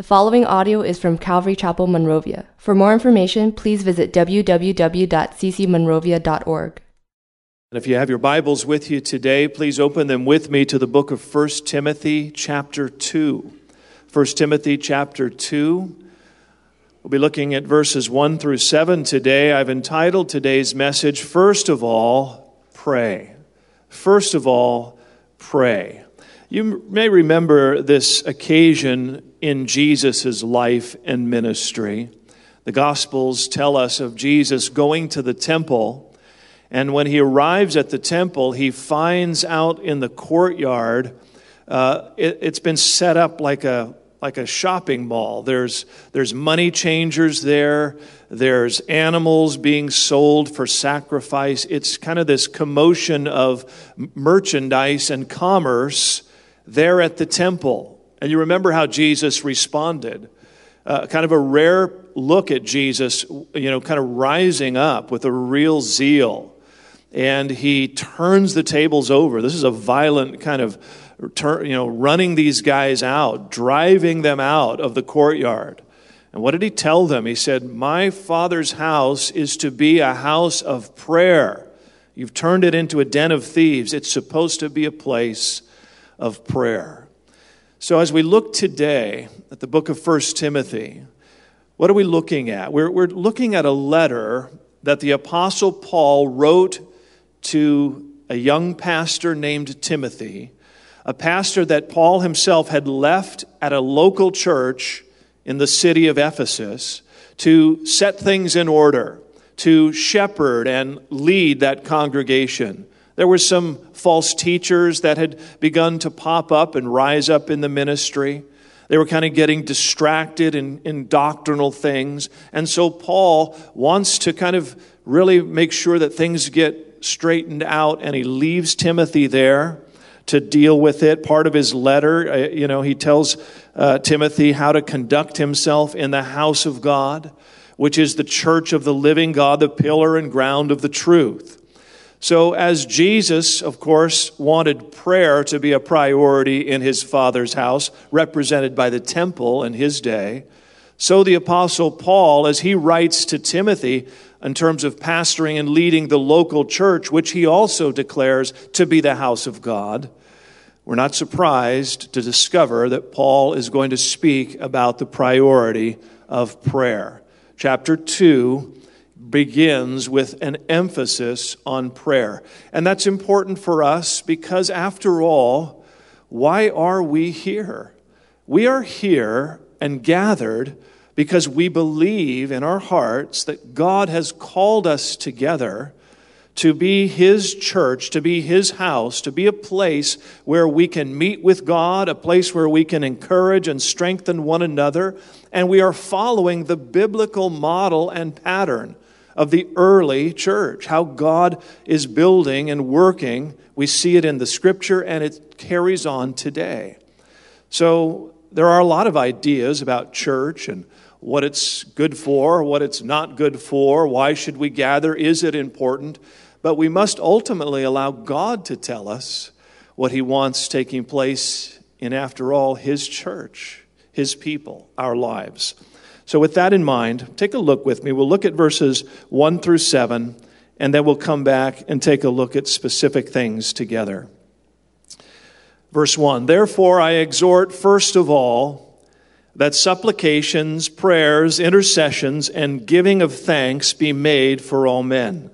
The following audio is from Calvary Chapel, Monrovia. For more information, please visit www.ccmonrovia.org. And if you have your Bibles with you today, please open them with me to the book of 1 Timothy, chapter 2. 1 Timothy, chapter 2. We'll be looking at verses 1 through 7 today. I've entitled today's message, First of All, Pray. First of all, pray. You may remember this occasion in Jesus' life and ministry. The Gospels tell us of Jesus going to the temple, and when he arrives at the temple, he finds out in the courtyard, uh, it, has been set up like a like a shopping mall. There's, there's money changers there. There's animals being sold for sacrifice. It's kind of this commotion of merchandise and commerce there at the temple. And you remember how Jesus responded. Uh, kind of a rare look at Jesus, you know, kind of rising up with a real zeal. And he turns the tables over. This is a violent kind of, you know, running these guys out, driving them out of the courtyard. And what did he tell them? He said, My father's house is to be a house of prayer. You've turned it into a den of thieves. It's supposed to be a place of prayer. So, as we look today at the book of 1 Timothy, what are we looking at? We're, we're looking at a letter that the Apostle Paul wrote to a young pastor named Timothy, a pastor that Paul himself had left at a local church in the city of Ephesus to set things in order, to shepherd and lead that congregation. There were some false teachers that had begun to pop up and rise up in the ministry. They were kind of getting distracted in, in doctrinal things. And so Paul wants to kind of really make sure that things get straightened out, and he leaves Timothy there to deal with it. Part of his letter, uh, you know, he tells uh, Timothy how to conduct himself in the house of God, which is the church of the living God, the pillar and ground of the truth. So, as Jesus, of course, wanted prayer to be a priority in his Father's house, represented by the temple in his day, so the Apostle Paul, as he writes to Timothy in terms of pastoring and leading the local church, which he also declares to be the house of God, we're not surprised to discover that Paul is going to speak about the priority of prayer. Chapter 2 begins with an emphasis on prayer. And that's important for us because, after all, why are we here? We are here and gathered because we believe in our hearts that God has called us together to be His church, to be His house, to be a place where we can meet with God, a place where we can encourage and strengthen one another. And we are following the biblical model and pattern of the early church, how God is building and working. We see it in the scripture and it carries on today. So there are a lot of ideas about church and what it's good for, what it's not good for, why should we gather, is it important? But we must ultimately allow God to tell us what He wants taking place in, after all, His church, His people, our lives. So, with that in mind, take a look with me. We'll look at verses 1 through 7, and then we'll come back and take a look at specific things together. Verse 1 Therefore, I exhort first of all that supplications, prayers, intercessions, and giving of thanks be made for all men,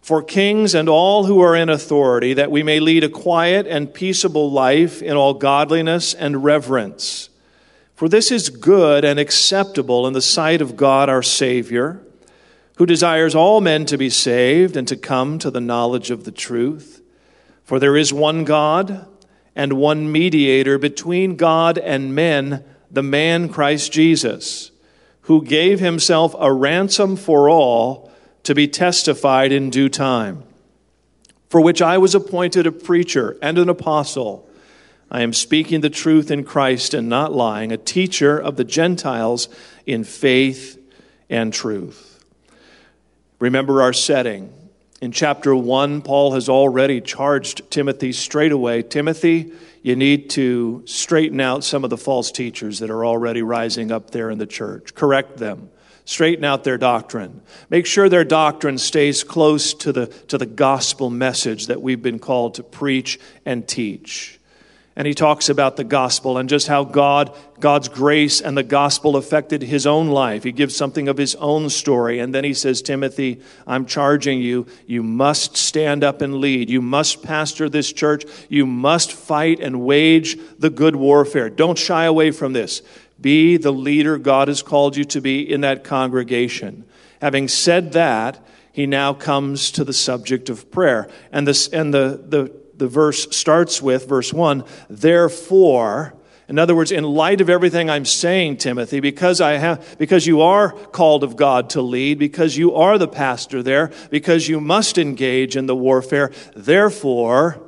for kings and all who are in authority, that we may lead a quiet and peaceable life in all godliness and reverence. For this is good and acceptable in the sight of God our Savior, who desires all men to be saved and to come to the knowledge of the truth. For there is one God and one mediator between God and men, the man Christ Jesus, who gave himself a ransom for all to be testified in due time, for which I was appointed a preacher and an apostle. I am speaking the truth in Christ and not lying, a teacher of the Gentiles in faith and truth. Remember our setting. In chapter 1, Paul has already charged Timothy straight away Timothy, you need to straighten out some of the false teachers that are already rising up there in the church. Correct them. Straighten out their doctrine. Make sure their doctrine stays close to the, to the gospel message that we've been called to preach and teach and he talks about the gospel and just how God, God's grace and the gospel affected his own life. He gives something of his own story. And then he says, Timothy, I'm charging you. You must stand up and lead. You must pastor this church. You must fight and wage the good warfare. Don't shy away from this. Be the leader God has called you to be in that congregation. Having said that, he now comes to the subject of prayer. And, this, and the, the the verse starts with, verse 1, therefore, in other words, in light of everything I'm saying, Timothy, because I have, because you are called of God to lead, because you are the pastor there, because you must engage in the warfare, therefore,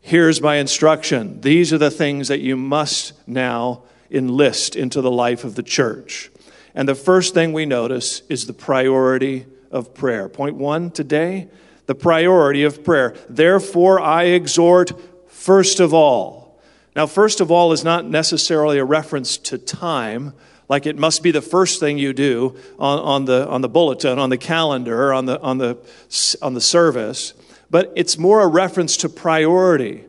here's my instruction. These are the things that you must now enlist into the life of the church. And the first thing we notice is the priority of prayer. Point one today the priority of prayer. Therefore, I exhort first of all. Now, first of all is not necessarily a reference to time, like it must be the first thing you do on, on, the, on the bulletin, on the calendar, on the, on, the, on the service, but it's more a reference to priority.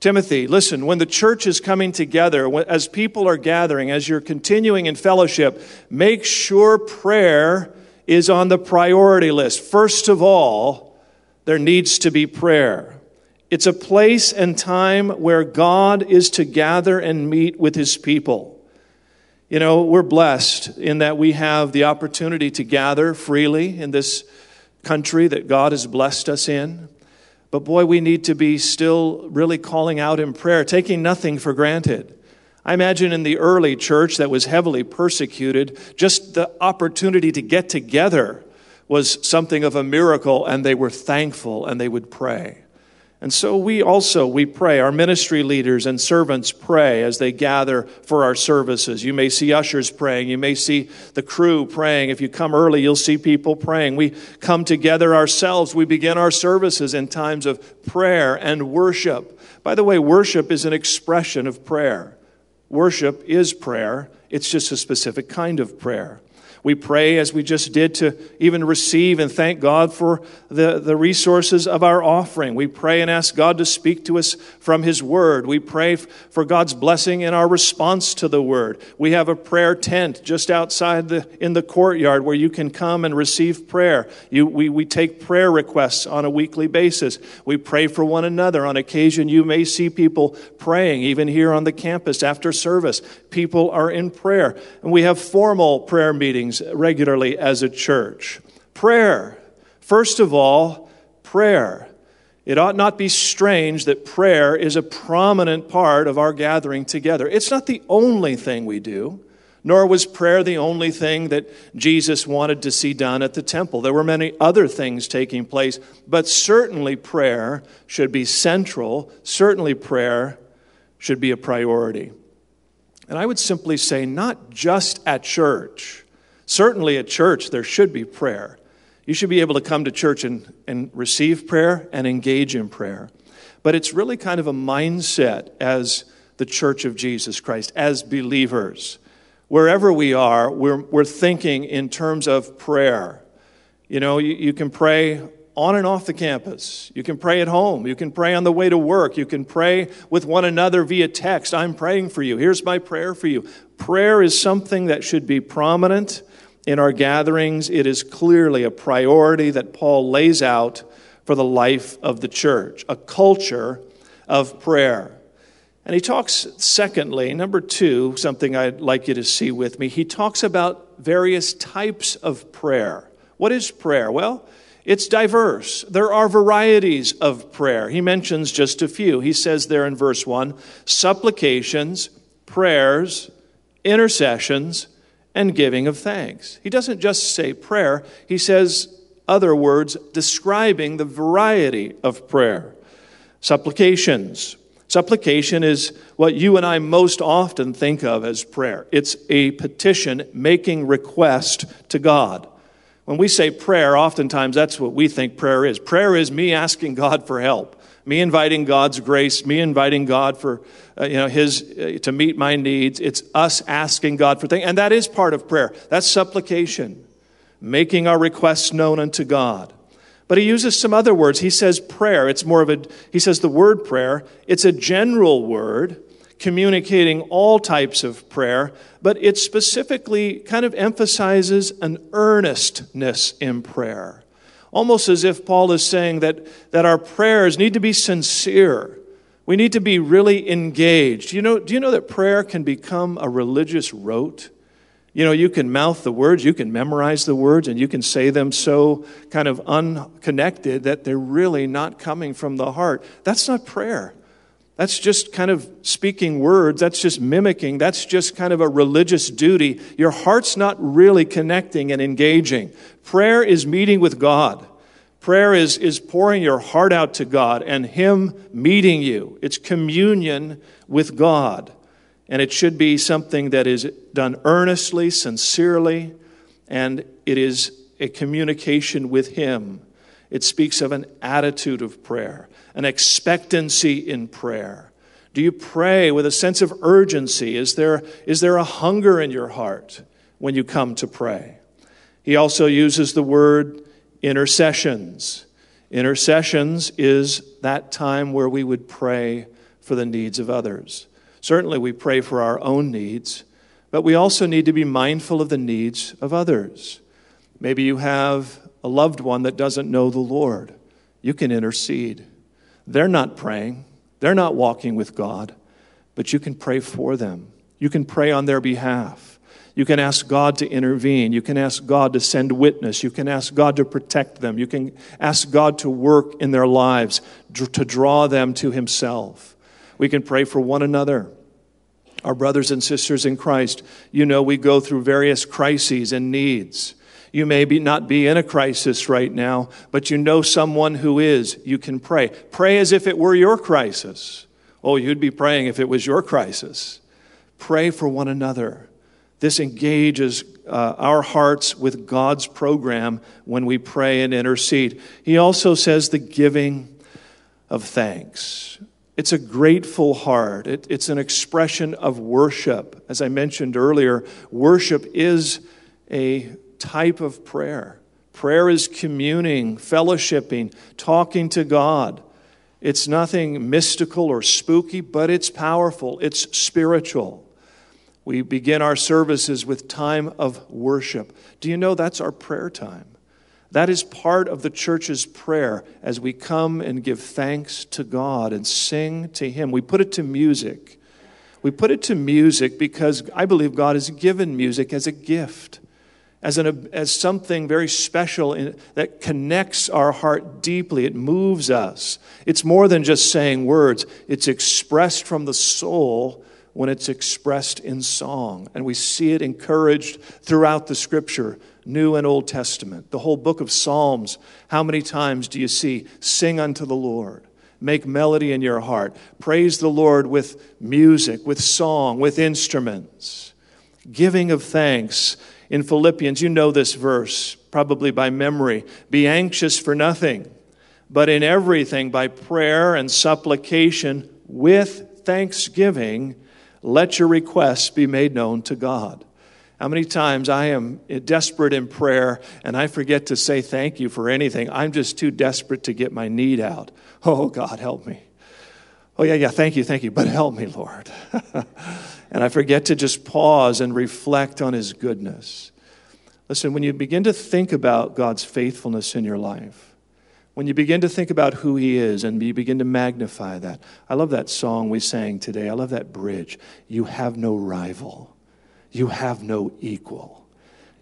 Timothy, listen, when the church is coming together, as people are gathering, as you're continuing in fellowship, make sure prayer is on the priority list. First of all, there needs to be prayer. It's a place and time where God is to gather and meet with his people. You know, we're blessed in that we have the opportunity to gather freely in this country that God has blessed us in. But boy, we need to be still really calling out in prayer, taking nothing for granted. I imagine in the early church that was heavily persecuted, just the opportunity to get together was something of a miracle and they were thankful and they would pray. And so we also we pray. Our ministry leaders and servants pray as they gather for our services. You may see ushers praying, you may see the crew praying. If you come early, you'll see people praying. We come together ourselves. We begin our services in times of prayer and worship. By the way, worship is an expression of prayer. Worship is prayer. It's just a specific kind of prayer. We pray, as we just did, to even receive and thank God for the, the resources of our offering. We pray and ask God to speak to us from His Word. We pray for God's blessing in our response to the Word. We have a prayer tent just outside the, in the courtyard where you can come and receive prayer. You, we, we take prayer requests on a weekly basis. We pray for one another. On occasion, you may see people praying, even here on the campus after service. People are in prayer. And we have formal prayer meetings regularly as a church. Prayer. First of all, prayer. It ought not be strange that prayer is a prominent part of our gathering together. It's not the only thing we do, nor was prayer the only thing that Jesus wanted to see done at the temple. There were many other things taking place, but certainly prayer should be central. Certainly prayer should be a priority. And I would simply say, not just at church, Certainly at church, there should be prayer. You should be able to come to church and, and receive prayer and engage in prayer. But it's really kind of a mindset as the church of Jesus Christ, as believers. Wherever we are, we're, we're thinking in terms of prayer. You know, you, you can pray on and off the campus. You can pray at home. You can pray on the way to work. You can pray with one another via text. I'm praying for you. Here's my prayer for you. Prayer is something that should be prominent in our gatherings, it is clearly a priority that Paul lays out for the life of the church, a culture of prayer. And he talks, secondly, number two, something I'd like you to see with me, he talks about various types of prayer. What is prayer? Well, it's diverse. There are varieties of prayer. He mentions just a few. He says there in verse 1 supplications, prayers, intercessions, and giving of thanks. He doesn't just say prayer, he says other words describing the variety of prayer. Supplications. Supplication is what you and I most often think of as prayer. It's a petition making request to God. When we say prayer, oftentimes that's what we think prayer is. Prayer is me asking God for help, me inviting God's grace, me inviting God for, uh, you know, His, uh, to meet my needs. It's us asking God for things. And that is part of prayer. That's supplication, making our requests known unto God. But he uses some other words. He says prayer. It's more of a, he says the word prayer. It's a general word communicating all types of prayer, but it specifically kind of emphasizes an earnestness in prayer. Almost as if Paul is saying that, that our prayers need to be sincere. We need to be really engaged. You know, do you know that prayer can become a religious rote? You know, you can mouth the words, you can memorize the words, and you can say them so kind of unconnected that they're really not coming from the heart. That's not prayer. That's just kind of speaking words. That's just mimicking. That's just kind of a religious duty. Your heart's not really connecting and engaging. Prayer is meeting with God. Prayer is, is pouring your heart out to God and Him meeting you. It's communion with God. And it should be something that is done earnestly, sincerely, and it is a communication with Him. It speaks of an attitude of prayer an expectancy in prayer? Do you pray with a sense of urgency? Is there, is there a hunger in your heart when you come to pray? He also uses the word intercessions. Intercessions is that time where we would pray for the needs of others. Certainly, we pray for our own needs, but we also need to be mindful of the needs of others. Maybe you have a loved one that doesn't know the Lord. You can intercede. They're not praying, they're not walking with God, but you can pray for them. You can pray on their behalf. You can ask God to intervene. You can ask God to send witness. You can ask God to protect them. You can ask God to work in their lives, to draw them to Himself. We can pray for one another. Our brothers and sisters in Christ, you know, we go through various crises and needs. You may be, not be in a crisis right now, but you know someone who is. You can pray. Pray as if it were your crisis. Oh, you'd be praying if it was your crisis. Pray for one another. This engages uh, our hearts with God's program when we pray and intercede. He also says the giving of thanks. It's a grateful heart. It, it's an expression of worship. As I mentioned earlier, worship is a type of prayer. Prayer is communing, fellowshipping, talking to God. It's nothing mystical or spooky, but it's powerful, it's spiritual. We begin our services with time of worship. Do you know that's our prayer time? That is part of the church's prayer as we come and give thanks to God and sing to Him. We put it to music. We put it to music because I believe God has given music as a gift as, an, as something very special in, that connects our heart deeply. It moves us. It's more than just saying words, it's expressed from the soul when it's expressed in song. And we see it encouraged throughout the scripture, New and Old Testament. The whole book of Psalms, how many times do you see sing unto the Lord? Make melody in your heart. Praise the Lord with music, with song, with instruments. Giving of thanks in Philippians, you know this verse probably by memory. Be anxious for nothing, but in everything by prayer and supplication with thanksgiving, let your requests be made known to God. How many times I am desperate in prayer and I forget to say thank you for anything? I'm just too desperate to get my need out. Oh, God, help me. Oh, yeah, yeah, thank you, thank you, but help me, Lord. and I forget to just pause and reflect on His goodness. Listen, when you begin to think about God's faithfulness in your life, when you begin to think about who He is and you begin to magnify that, I love that song we sang today. I love that bridge. You have no rival, you have no equal.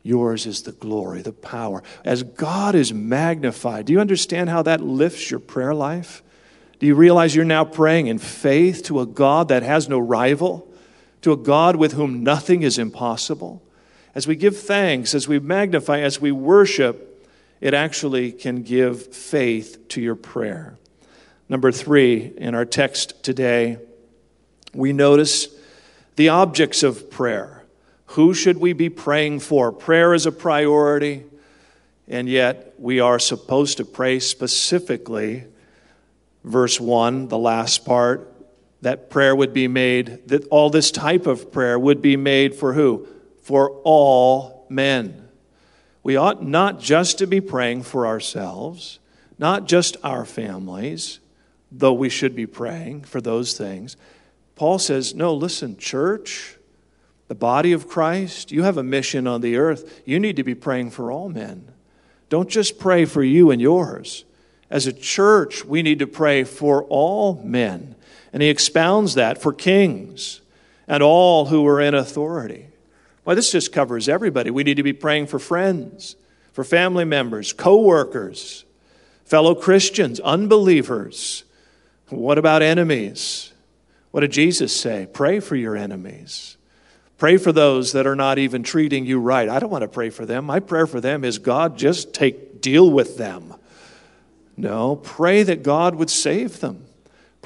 Yours is the glory, the power. As God is magnified, do you understand how that lifts your prayer life? Do you realize you're now praying in faith to a God that has no rival? To a God with whom nothing is impossible. As we give thanks, as we magnify, as we worship, it actually can give faith to your prayer. Number three, in our text today, we notice the objects of prayer. Who should we be praying for? Prayer is a priority. And yet, we are supposed to pray specifically, verse 1, the last part, that prayer would be made, that all this type of prayer would be made for who? For all men. We ought not just to be praying for ourselves, not just our families, though we should be praying for those things. Paul says, no, listen, church, the body of Christ, you have a mission on the earth. You need to be praying for all men. Don't just pray for you and yours. As a church, we need to pray for all men. And he expounds that for kings and all who are in authority. Well, this just covers everybody. We need to be praying for friends, for family members, co workers, fellow Christians, unbelievers. What about enemies? What did Jesus say? Pray for your enemies. Pray for those that are not even treating you right. I don't want to pray for them. My prayer for them is God, just take deal with them. No, pray that God would save them.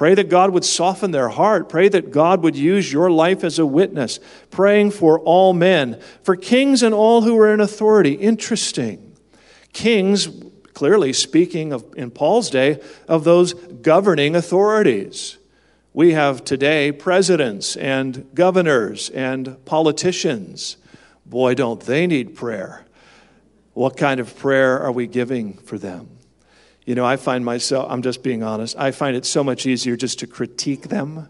Pray that God would soften their heart. Pray that God would use your life as a witness. Praying for all men, for kings and all who are in authority. Interesting. Kings, clearly speaking of, in Paul's day, of those governing authorities. We have today presidents and governors and politicians. Boy, don't they need prayer. What kind of prayer are we giving for them? You know, I find myself, I'm just being honest, I find it so much easier just to critique them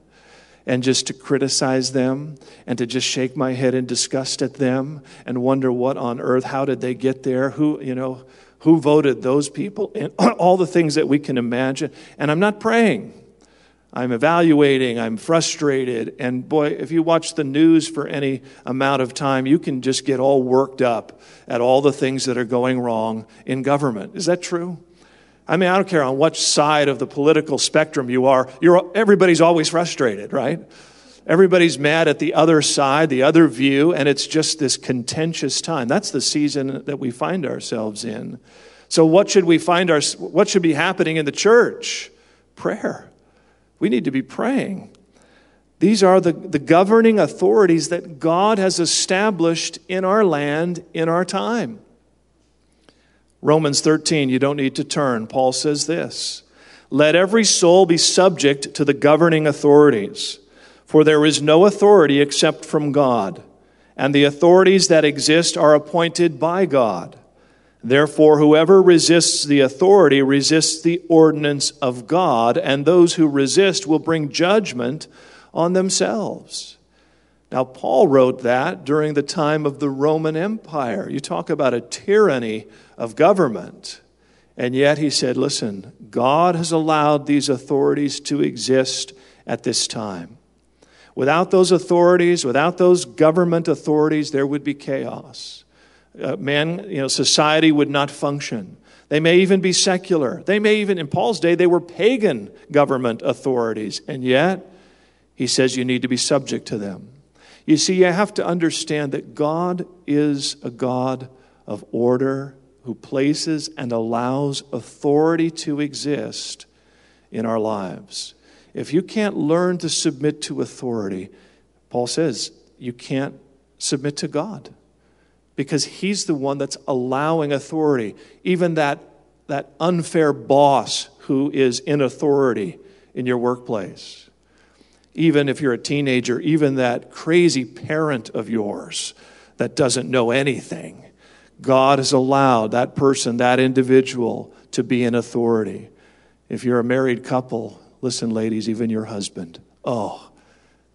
and just to criticize them and to just shake my head in disgust at them and wonder what on earth, how did they get there? Who, you know, who voted those people? And all the things that we can imagine. And I'm not praying. I'm evaluating, I'm frustrated. And boy, if you watch the news for any amount of time, you can just get all worked up at all the things that are going wrong in government. Is that true? I mean, I don't care on which side of the political spectrum you are, you're, everybody's always frustrated, right? Everybody's mad at the other side, the other view, and it's just this contentious time. That's the season that we find ourselves in. So, what should we find our, what should be happening in the church? Prayer. We need to be praying. These are the, the governing authorities that God has established in our land in our time. Romans 13, you don't need to turn. Paul says this Let every soul be subject to the governing authorities, for there is no authority except from God, and the authorities that exist are appointed by God. Therefore, whoever resists the authority resists the ordinance of God, and those who resist will bring judgment on themselves. Now, Paul wrote that during the time of the Roman Empire. You talk about a tyranny of government. And yet he said, listen, God has allowed these authorities to exist at this time. Without those authorities, without those government authorities, there would be chaos uh, man, you know, society would not function. They may even be secular. They may even, in Paul's day, they were pagan government authorities. And yet, he says you need to be subject to them. You see, you have to understand that God is a God of order who places and allows authority to exist in our lives. If you can't learn to submit to authority, Paul says you can't submit to God because he's the one that's allowing authority. Even that, that unfair boss who is in authority in your workplace. Even if you're a teenager, even that crazy parent of yours that doesn't know anything. God has allowed that person, that individual, to be in authority. If you're a married couple, listen, ladies, even your husband. Oh,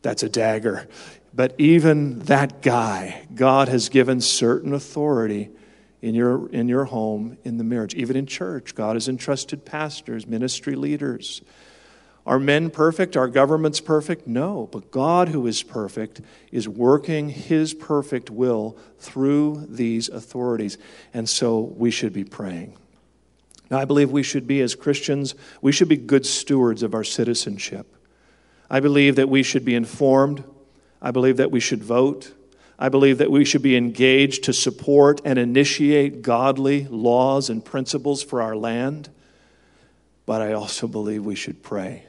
that's a dagger. But even that guy, God has given certain authority in your, in your home, in the marriage, even in church. God has entrusted pastors, ministry leaders. Are men perfect? Are governments perfect? No. But God, who is perfect, is working his perfect will through these authorities. And so we should be praying. Now, I believe we should be, as Christians, we should be good stewards of our citizenship. I believe that we should be informed I believe that we should vote. I believe that we should be engaged to support and initiate godly laws and principles for our land. But I also believe we should pray.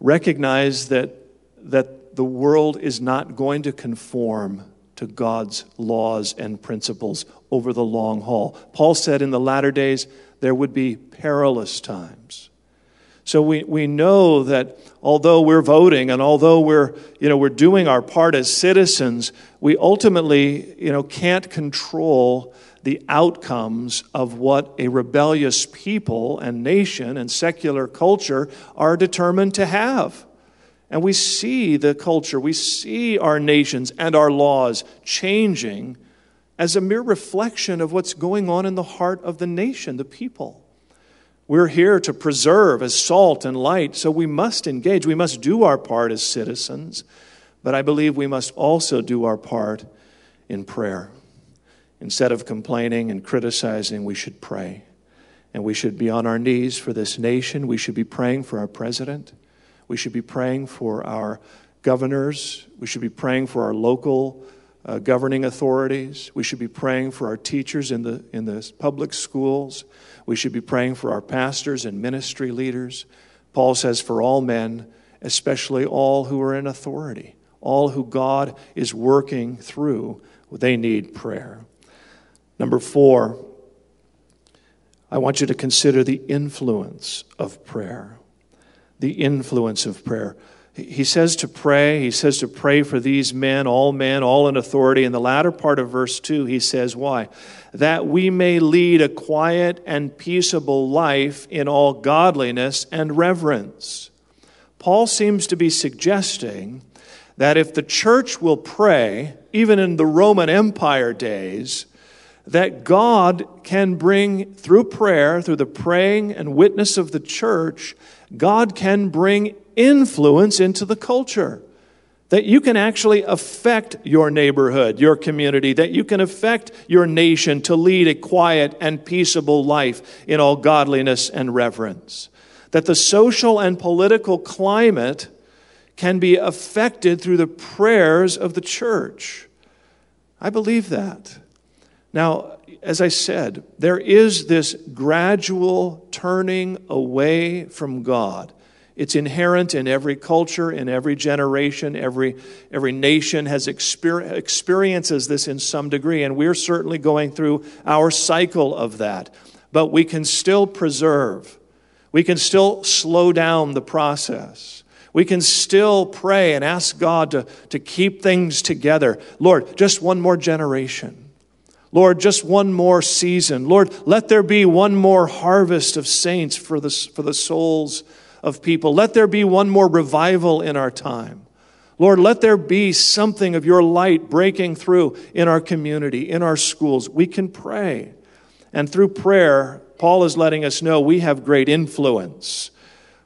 Recognize that, that the world is not going to conform to God's laws and principles over the long haul. Paul said in the latter days there would be perilous times. So we, we know that although we're voting and although we're, you know, we're doing our part as citizens, we ultimately you know, can't control the outcomes of what a rebellious people and nation and secular culture are determined to have. And we see the culture, we see our nations and our laws changing as a mere reflection of what's going on in the heart of the nation, the people. We're here to preserve as salt and light, so we must engage. We must do our part as citizens, but I believe we must also do our part in prayer. Instead of complaining and criticizing, we should pray. And we should be on our knees for this nation. We should be praying for our president. We should be praying for our governors. We should be praying for our local uh, governing authorities. We should be praying for our teachers in the, in the public schools. We should be praying for our pastors and ministry leaders. Paul says, for all men, especially all who are in authority, all who God is working through, they need prayer. Number four, I want you to consider the influence of prayer. The influence of prayer. He says to pray, he says to pray for these men, all men, all in authority. In the latter part of verse 2, he says, Why? That we may lead a quiet and peaceable life in all godliness and reverence. Paul seems to be suggesting that if the church will pray, even in the Roman Empire days, that God can bring, through prayer, through the praying and witness of the church, God can bring influence into the culture. That you can actually affect your neighborhood, your community, that you can affect your nation to lead a quiet and peaceable life in all godliness and reverence. That the social and political climate can be affected through the prayers of the church. I believe that. Now, as I said, there is this gradual turning away from God. It's inherent in every culture, in every generation, every, every nation has exper- experiences this in some degree, and we're certainly going through our cycle of that. But we can still preserve, we can still slow down the process. We can still pray and ask God to, to keep things together. Lord, just one more generation. Lord, just one more season. Lord, let there be one more harvest of saints for the, for the souls of people. Let there be one more revival in our time. Lord, let there be something of your light breaking through in our community, in our schools. We can pray. And through prayer, Paul is letting us know we have great influence.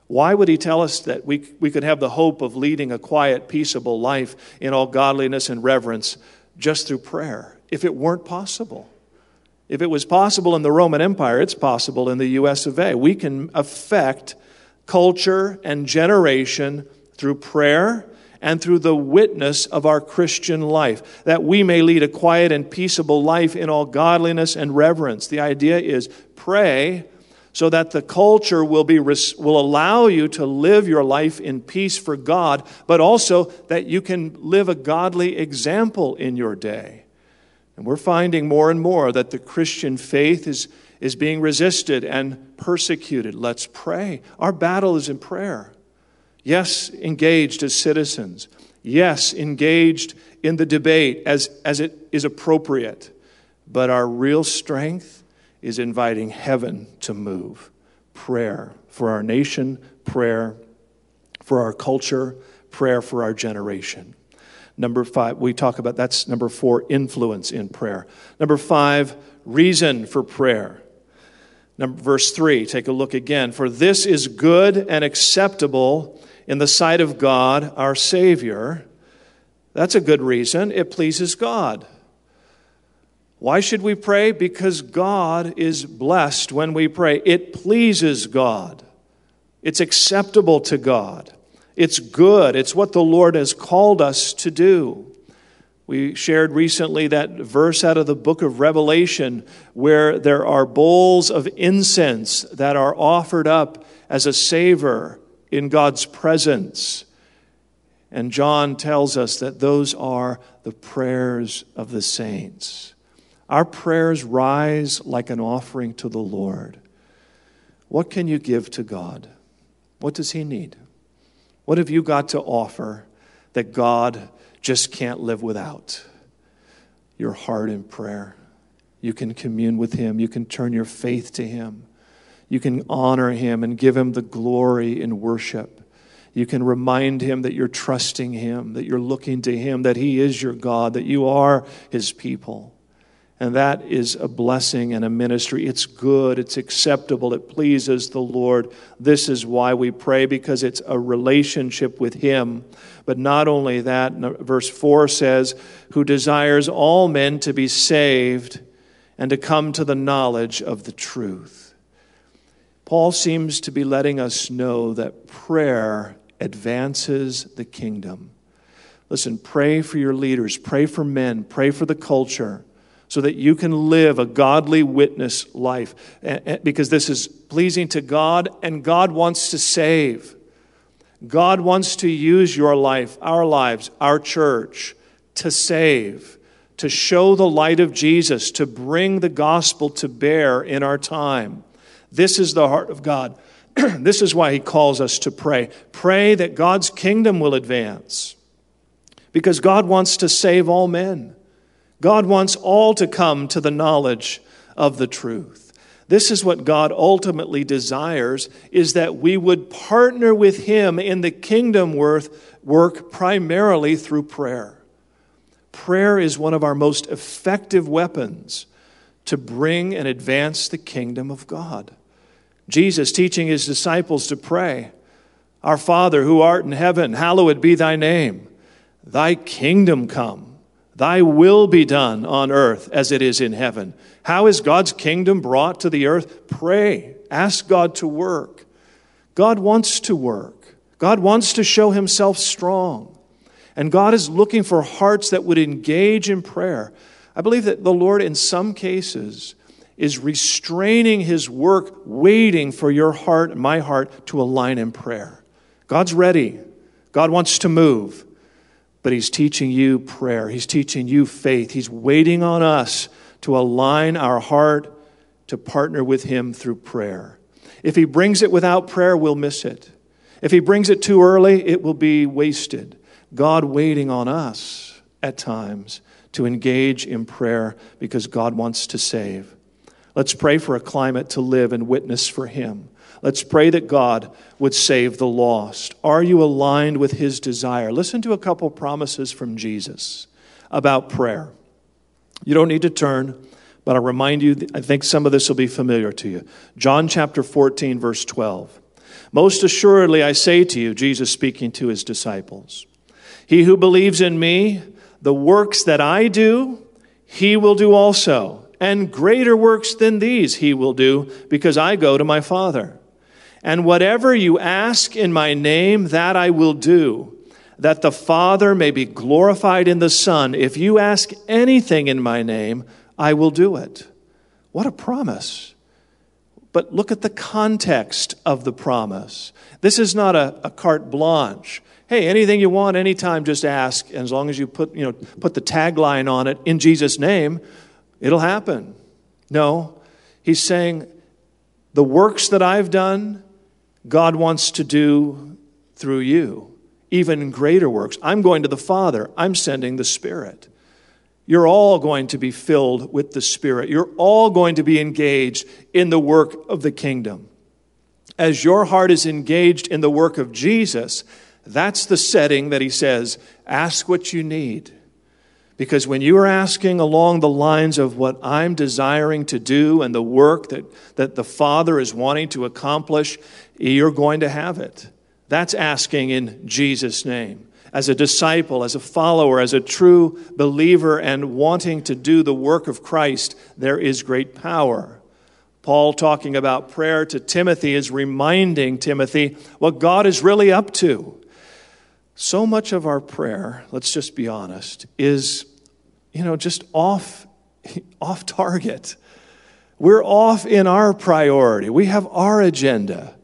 Why would he tell us that we, we could have the hope of leading a quiet, peaceable life in all godliness and reverence just through prayer? If it weren't possible. If it was possible in the Roman Empire, it's possible in the US of A. We can affect culture and generation through prayer and through the witness of our Christian life, that we may lead a quiet and peaceable life in all godliness and reverence. The idea is pray so that the culture will, be, will allow you to live your life in peace for God, but also that you can live a godly example in your day. And we're finding more and more that the Christian faith is, is being resisted and persecuted. Let's pray. Our battle is in prayer. Yes, engaged as citizens. Yes, engaged in the debate as, as it is appropriate. But our real strength is inviting heaven to move. Prayer for our nation, prayer for our culture, prayer for our generation. Number five, we talk about that's number four, influence in prayer. Number five, reason for prayer. Number, verse three, take a look again. For this is good and acceptable in the sight of God, our Savior. That's a good reason. It pleases God. Why should we pray? Because God is blessed when we pray. It pleases God, it's acceptable to God. It's good. It's what the Lord has called us to do. We shared recently that verse out of the book of Revelation where there are bowls of incense that are offered up as a savor in God's presence. And John tells us that those are the prayers of the saints. Our prayers rise like an offering to the Lord. What can you give to God? What does He need? What have you got to offer that God just can't live without? Your heart in prayer. You can commune with Him, you can turn your faith to Him, you can honor Him and give Him the glory in worship. You can remind him that you're trusting him, that you're looking to him, that he is your God, that you are his people. And that is a blessing and a ministry. It's good, it's acceptable, it pleases the Lord. This is why we pray, because it's a relationship with Him. But not only that, verse 4 says, Who desires all men to be saved and to come to the knowledge of the truth. Paul seems to be letting us know that prayer advances the kingdom. Listen, pray for your leaders, pray for men, pray for the culture so that you can live a godly witness life because this is pleasing to God and God wants to save. God wants to use your life, our lives, our church to save, to show the light of Jesus, to bring the gospel to bear in our time. This is the heart of God. this is why he calls us to pray. Pray that God's kingdom will advance. Because God wants to save all men. God wants all to come to the knowledge of the truth. This is what God ultimately desires is that we would partner with him in the kingdom work primarily through prayer. Prayer is one of our most effective weapons to bring and advance the kingdom of God. Jesus teaching his disciples to pray, Our Father who art in heaven, hallowed be thy name. Thy kingdom come, thy will be done on earth as it is in heaven. How is God's kingdom brought to the earth? Pray, ask God to work. God wants to work, God wants to show himself strong. And God is looking for hearts that would engage in prayer. I believe that the Lord, in some cases, is restraining his work, waiting for your heart and my heart to align in prayer. God's ready. God wants to move, but he's teaching you prayer. He's teaching you faith. He's waiting on us to align our heart to partner with him through prayer. If he brings it without prayer, we'll miss it. If he brings it too early, it will be wasted. God waiting on us at times to engage in prayer because God wants to save. Let's pray for a climate to live and witness for Him. Let's pray that God would save the lost. Are you aligned with His desire? Listen to a couple promises from Jesus about prayer. You don't need to turn, but I'll remind you, I think some of this will be familiar to you. John chapter 14, verse 12. Most assuredly, I say to you, Jesus speaking to his disciples, He who believes in me, the works that I do, he will do also and greater works than these he will do, because I go to my Father. And whatever you ask in my name, that I will do, that the Father may be glorified in the Son. If you ask anything in my name, I will do it. What a promise. But look at the context of the promise. This is not a, a carte blanche. Hey, anything you want, anytime, just ask. As long as you put, you know, put the tagline on it, in Jesus' name, It'll happen. No, he's saying, the works that I've done, God wants to do through you, even greater works. I'm going to the Father, I'm sending the Spirit. You're all going to be filled with the Spirit. You're all going to be engaged in the work of the kingdom. As your heart is engaged in the work of Jesus, that's the setting that he says, ask what you need. Because when you are asking along the lines of what I'm desiring to do and the work that, that the Father is wanting to accomplish, you're going to have it. That's asking in Jesus' name. As a disciple, as a follower, as a true believer, and wanting to do the work of Christ, there is great power. Paul, talking about prayer to Timothy, is reminding Timothy what God is really up to. So much of our prayer, let's just be honest, is you know, just off, off target. We're off in our priority. We have our agenda.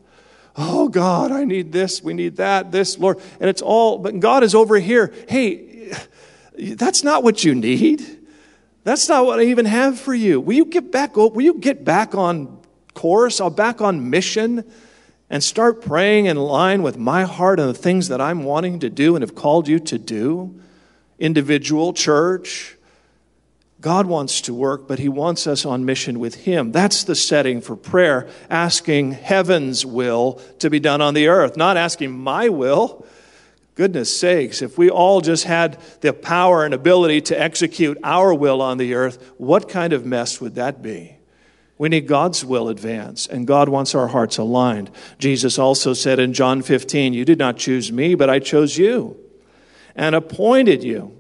Oh God, I need this, we need that, this, Lord. And it's all, but God is over here. Hey, that's not what you need. That's not what I even have for you. Will you get back, oh, will you get back on course, I'll back on mission and start praying in line with my heart and the things that I'm wanting to do and have called you to do? Individual, church, God wants to work, but He wants us on mission with Him. That's the setting for prayer, asking heaven's will to be done on the earth, not asking my will. Goodness sakes, if we all just had the power and ability to execute our will on the earth, what kind of mess would that be? We need God's will advance, and God wants our hearts aligned. Jesus also said in John 15, You did not choose me, but I chose you and appointed you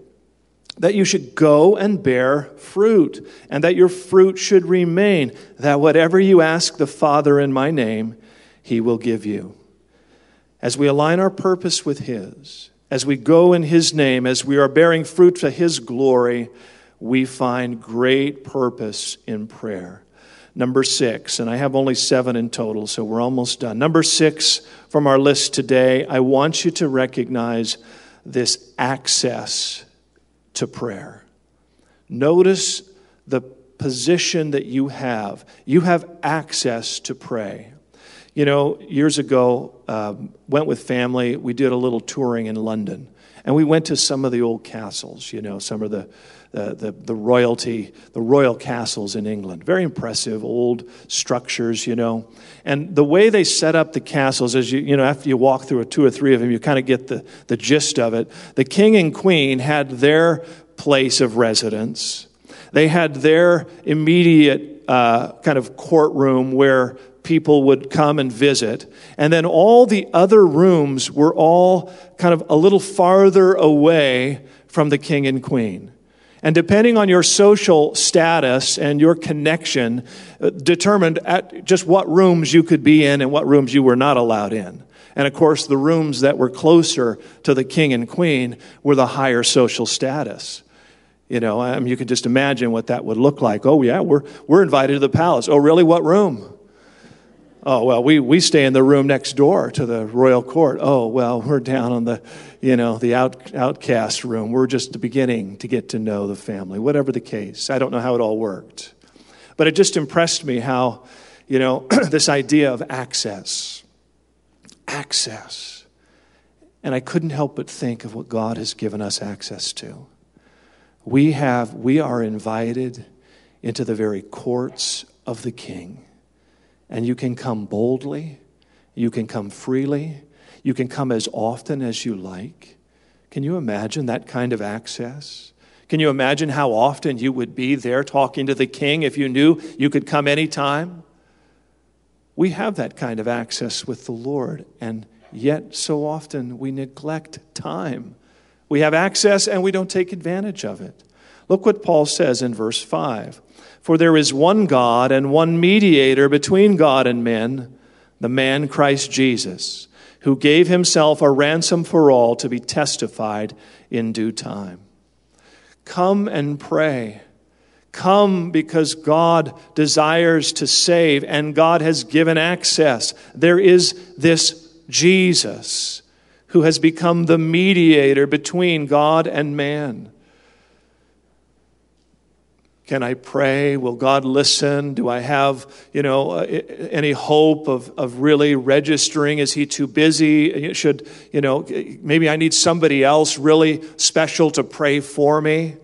that you should go and bear fruit, and that your fruit should remain, that whatever you ask the Father in my name, he will give you. As we align our purpose with his, as we go in his name, as we are bearing fruit for his glory, we find great purpose in prayer. Number six, and I have only seven in total, so we're almost done. Number six from our list today, I want you to recognize this access to prayer. Notice the position that you have. You have access to pray. You know, years ago, um, went with family. We did a little touring in London, and we went to some of the old castles. You know, some of the the, the, the, royalty, the royal castles in England. Very impressive, old structures, you know. And the way they set up the castles is, you, you know, after you walk through a two or three of them, you kind of get the, the gist of it. The king and queen had their place of residence. They had their immediate uh, kind of courtroom where people would come and visit. And then all the other rooms were all kind of a little farther away from the king and queen. And depending on your social status and your connection, uh, determined at just what rooms you could be in and what rooms you were not allowed in. And of course, the rooms that were closer to the king and queen were the higher social status. You know, I mean, you can just imagine what that would look like. Oh, yeah, we're, we're invited to the palace. Oh, really? What room? Oh, well, we, we stay in the room next door to the royal court. Oh, well, we're down on the, you know, the out, outcast room. We're just beginning to get to know the family, whatever the case. I don't know how it all worked. But it just impressed me how, you know, this idea of access. Access. And I couldn't help but think of what God has given us access to. We have, we are invited into the very courts of the King. And you can come boldly, you can come freely, you can come as often as you like. Can you imagine that kind of access? Can you imagine how often you would be there talking to the king if you knew you could come anytime? We have that kind of access with the Lord, and yet so often we neglect time. We have access and we don't take advantage of it. Look what Paul says in verse 5 For there is one God and one mediator between God and men, the man Christ Jesus, who gave himself a ransom for all to be testified in due time. Come and pray. Come because God desires to save and God has given access. There is this Jesus who has become the mediator between God and man. Can I pray? Will God listen? Do I have, you know, uh, any hope of, of really registering? Is he too busy? Should, you know, maybe I need somebody else really special to pray for me?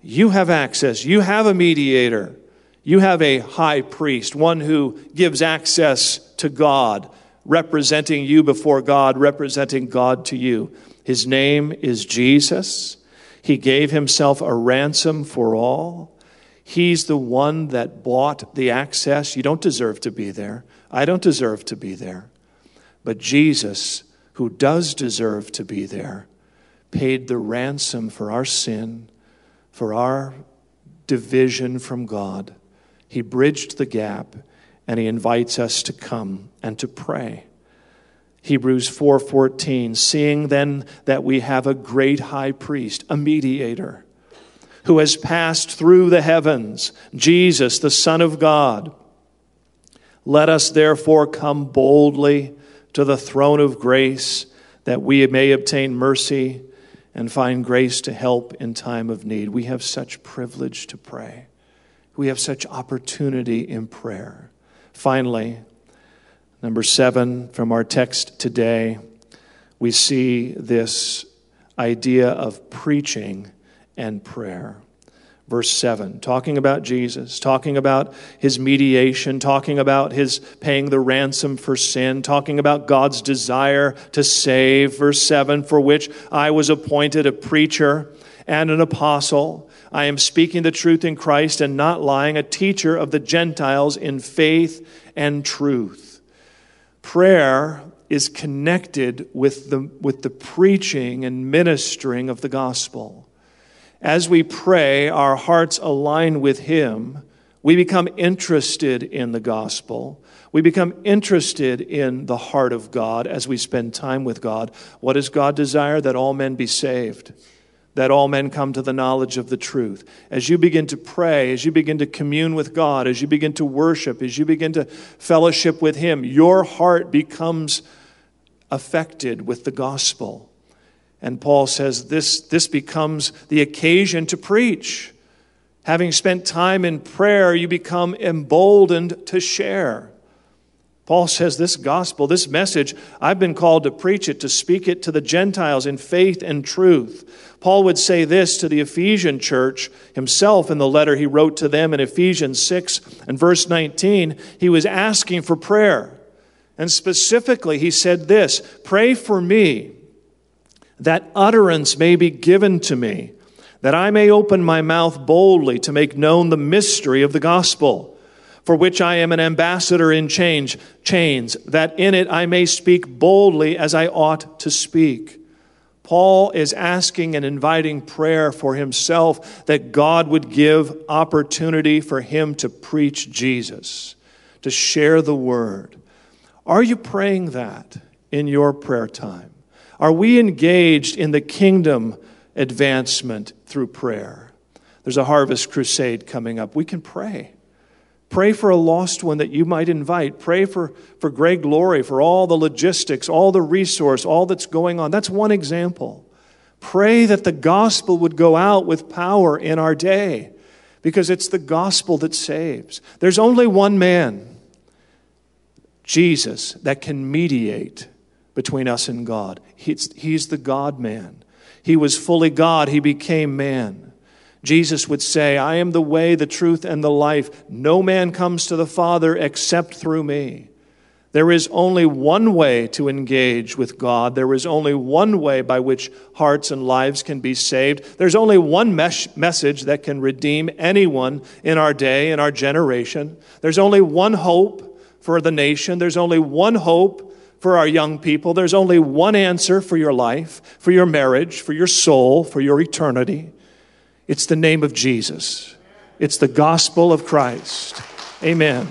You have access. You have a mediator. You have a high priest, one who gives access to God, representing you before God, representing God to you. His name is Jesus. He gave himself a ransom for all. He's the one that bought the access. You don't deserve to be there. I don't deserve to be there. But Jesus, who does deserve to be there, paid the ransom for our sin, for our division from God. He bridged the gap and he invites us to come and to pray. Hebrews 4:14 seeing then that we have a great high priest, a mediator who has passed through the heavens, Jesus, the Son of God. Let us therefore come boldly to the throne of grace that we may obtain mercy and find grace to help in time of need. We have such privilege to pray. We have such opportunity in prayer. Finally, number seven from our text today, we see this idea of preaching and prayer verse 7, talking about Jesus, talking about his mediation, talking about his paying the ransom for sin, talking about God's desire to save. Verse 7, for which I was appointed a preacher and an apostle. I am speaking the truth in Christ and not lying, a teacher of the Gentiles in faith and truth. Prayer is connected with the, with the preaching and ministering of the gospel as we pray, our hearts align with Him. We become interested in the gospel. We become interested in the heart of God as we spend time with God. What does God desire? That all men be saved, that all men come to the knowledge of the truth. As you begin to pray, as you begin to commune with God, as you begin to worship, as you begin to fellowship with Him, your heart becomes affected with the gospel. And Paul says this, this becomes the occasion to preach. Having spent time in prayer, you become emboldened to share. Paul says this gospel, this message, I've been called to preach it, to speak it to the Gentiles in faith and truth. Paul would say this to the Ephesian church himself in the letter he wrote to them in Ephesians 6 and verse 19. He was asking for prayer. And specifically, he said this Pray for me that utterance may be given to me, that I may open my mouth boldly to make known the mystery of the gospel, for which I am an ambassador in change, chains, that in it I may speak boldly as I ought to speak. Paul is asking and inviting prayer for himself that God would give opportunity for him to preach Jesus, to share the word. Are you praying that in your prayer time? Are we engaged in the kingdom advancement through prayer? There's a harvest crusade coming up. We can pray. Pray for a lost one that you might invite. Pray for, for Greg Laurie, for all the logistics, all the resource, all that's going on. That's one example. Pray that the gospel would go out with power in our day because it's the gospel that saves. There's only one man, Jesus, that can mediate between us and God. He's, he's the God man. He was fully God, he became man. Jesus would say, I am the way, the truth, and the life. No man comes to the Father except through me. There is only one way to engage with God. There is only one way by which hearts and lives can be saved. There's only one mes- message that can redeem anyone in our day, in our generation. There's only one hope for the nation. There's only one hope for our young people. There's only one answer for your life, for your marriage, for your soul, for your eternity. It's the name of Jesus. It's the gospel of Christ. Amen.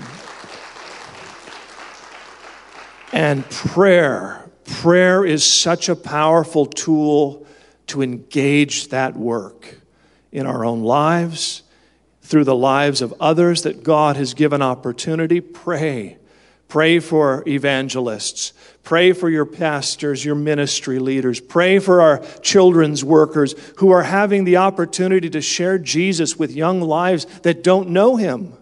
And prayer, prayer is such a powerful tool to engage that work in our own lives, through the lives of others that God has given opportunity. Pray Pray for evangelists. Pray for your pastors, your ministry leaders. Pray for our children's workers who are having the opportunity to share Jesus with young lives that don't know him.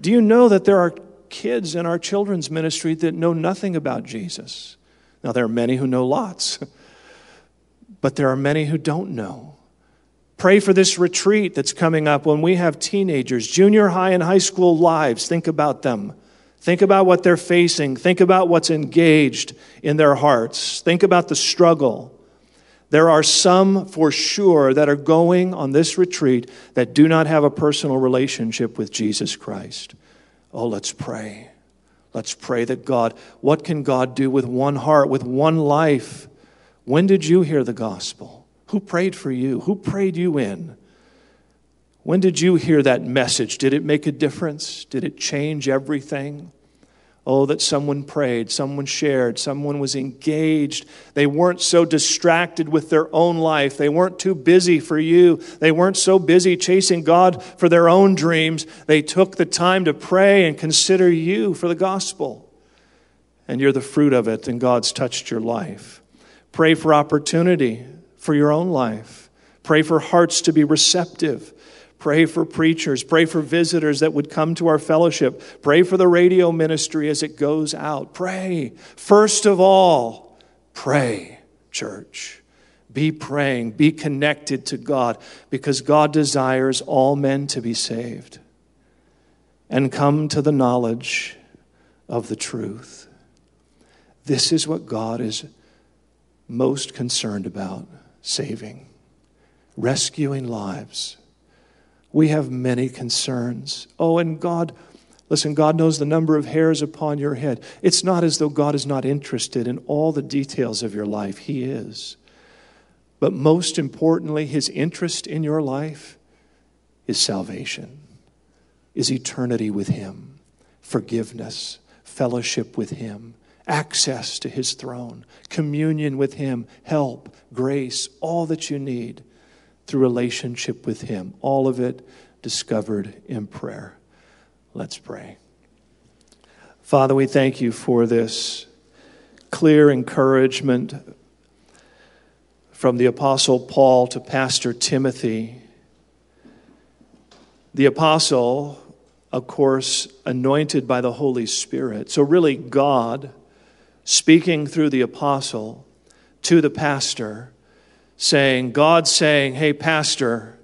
Do you know that there are kids in our children's ministry that know nothing about Jesus? Now, there are many who know lots, but there are many who don't know. Pray for this retreat that's coming up when we have teenagers, junior high and high school lives. Think about them. Think about what they're facing. Think about what's engaged in their hearts. Think about the struggle. There are some for sure that are going on this retreat that do not have a personal relationship with Jesus Christ. Oh, let's pray. Let's pray that God, what can God do with one heart, with one life? When did you hear the gospel? Who prayed for you? Who prayed you in? When did you hear that message? Did it make a difference? Did it change everything? Oh, that someone prayed, someone shared, someone was engaged. They weren't so distracted with their own life. They weren't too busy for you. They weren't so busy chasing God for their own dreams. They took the time to pray and consider you for the gospel. and you're the fruit of it, and God's touched your life. Pray for opportunity for your own life. Pray for hearts to be receptive. Pray for preachers. Pray for visitors that would come to our fellowship. Pray for the radio ministry as it goes out. Pray. First of all, pray, church. Be praying, be connected to God because God desires all men to be saved and come to the knowledge of the truth. This is what God is most concerned about saving, rescuing lives. We have many concerns. Oh, and God, listen, God knows the number of hairs upon your head. It's not as though God is not interested in all the details of your life, He is. But most importantly, his interest in your life is salvation, is eternity with him, forgiveness, fellowship with him, access to his throne, communion with him, help, grace, all that you need through relationship with him. All of it discovered in prayer. Let's pray. Father, we thank you for this clear encouragement from the Apostle Paul to Pastor Timothy. The Apostle, of course, anointed by the Holy Spirit. So, really, God speaking through the Apostle to the pastor, saying, God saying, Hey, Pastor,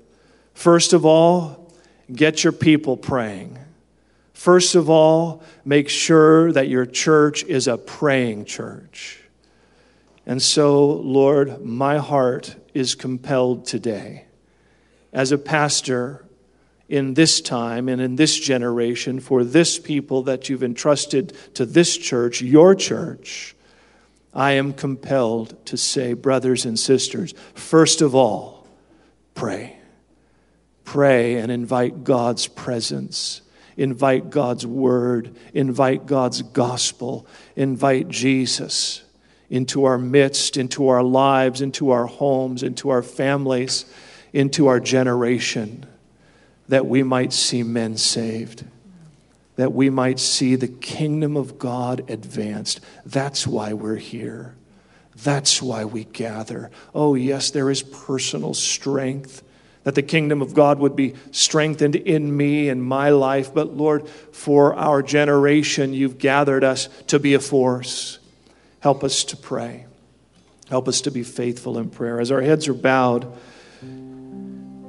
first of all, get your people praying. First of all, make sure that your church is a praying church. And so, Lord, my heart is compelled today as a pastor in this time and in this generation for this people that you've entrusted to this church, your church. I am compelled to say, brothers and sisters, first of all, pray. Pray and invite God's presence. Invite God's word. Invite God's gospel. Invite Jesus into our midst, into our lives, into our homes, into our families, into our generation, that we might see men saved, that we might see the kingdom of God advanced. That's why we're here. That's why we gather. Oh, yes, there is personal strength. That the kingdom of God would be strengthened in me and my life. But Lord, for our generation, you've gathered us to be a force Help us to pray. Help us to be faithful in prayer. As our heads are bowed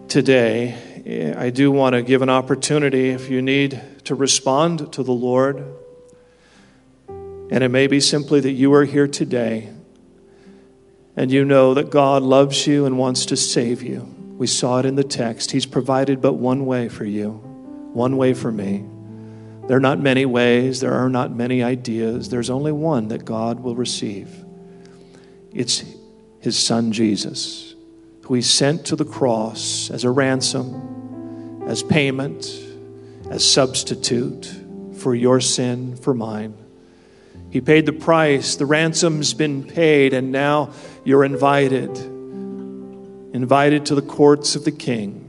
today, I do want to give an opportunity if you need to respond to the Lord. And it may be simply that you are here today and you know that God loves you and wants to save you. We saw it in the text. He's provided but one way for you, one way for me. There are not many ways, there are not many ideas. There's only one that God will receive. It's his son Jesus, who he sent to the cross as a ransom, as payment, as substitute for your sin, for mine. He paid the price, the ransom's been paid, and now you're invited. Invited to the courts of the king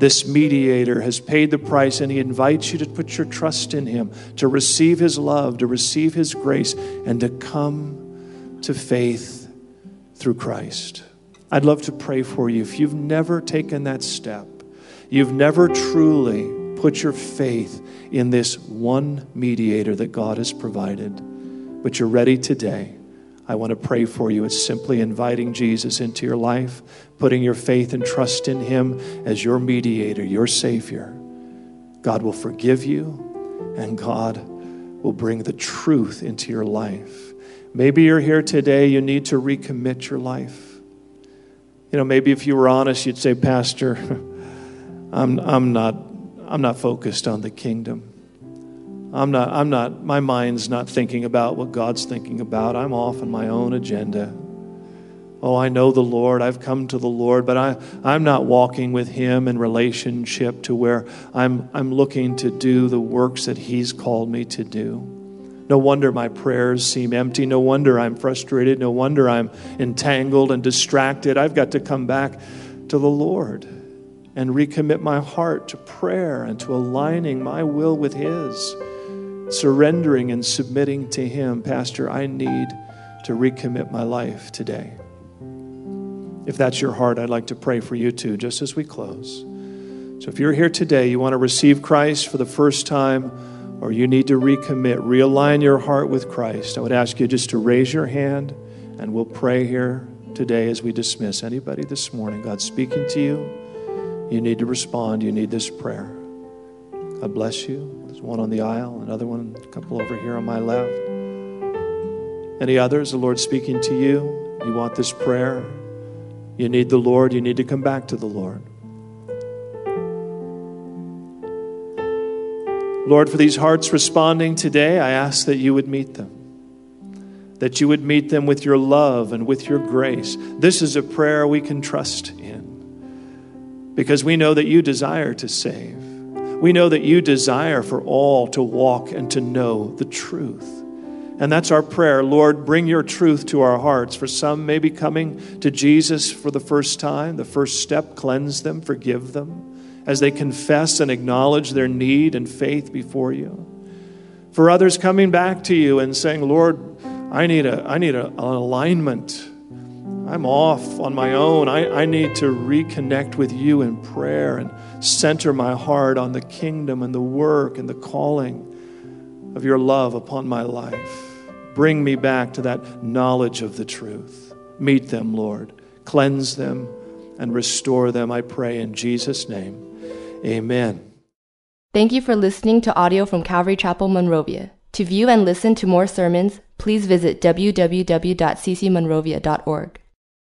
this mediator has paid the price, and he invites you to put your trust in him, to receive his love, to receive his grace, and to come to faith through Christ. I'd love to pray for you. If you've never taken that step, you've never truly put your faith in this one mediator that God has provided, but you're ready today. I want to pray for you. It's simply inviting Jesus into your life, putting your faith and trust in Him as your mediator, your Savior. God will forgive you, and God will bring the truth into your life. Maybe you're here today, you need to recommit your life. You know, maybe if you were honest, you'd say, Pastor, I'm, I'm, not, I'm not focused on the kingdom. I'm not, I'm not, my mind's not thinking about what God's thinking about. I'm off on my own agenda. Oh, I know the Lord. I've come to the Lord, but I, I'm not walking with Him in relationship to where I'm, I'm looking to do the works that He's called me to do. No wonder my prayers seem empty. No wonder I'm frustrated. No wonder I'm entangled and distracted. I've got to come back to the Lord and recommit my heart to prayer and to aligning my will with His surrendering and submitting to Him, Pastor, I need to recommit my life today. If that's your heart, I'd like to pray for you too, just as we close. So if you're here today, you want to receive Christ for the first time, or you need to recommit, realign your heart with Christ, I would ask you just to raise your hand and we'll pray here today as we dismiss. Anybody this morning, God speaking to you, you need to respond. You need this prayer. God bless you. There's one on the aisle, another one, a couple over here on my left. Any others? The Lord speaking to you. You want this prayer. You need the Lord. You need to come back to the Lord. Lord, for these hearts responding today, I ask that you would meet them, that you would meet them with your love and with your grace. This is a prayer we can trust in because we know that you desire to save. We know that you desire for all to walk and to know the truth. And that's our prayer. Lord, bring your truth to our hearts. For some may be coming to Jesus for the first time. The first step, cleanse them, forgive them as they confess and acknowledge their need and faith before you. For others coming back to you and saying, Lord, I need, a, I need a, an alignment. I'm off on my own. I, I need to reconnect with you in prayer and center my heart on the kingdom and the work and the calling of your love upon my life. Bring me back to that knowledge of the truth. Meet them, Lord. Cleanse them and restore them, I pray, in Jesus' name. Amen. Thank you for listening to audio from Calvary Chapel, Monrovia. To view and listen to more sermons, please visit www.ccmonrovia.org.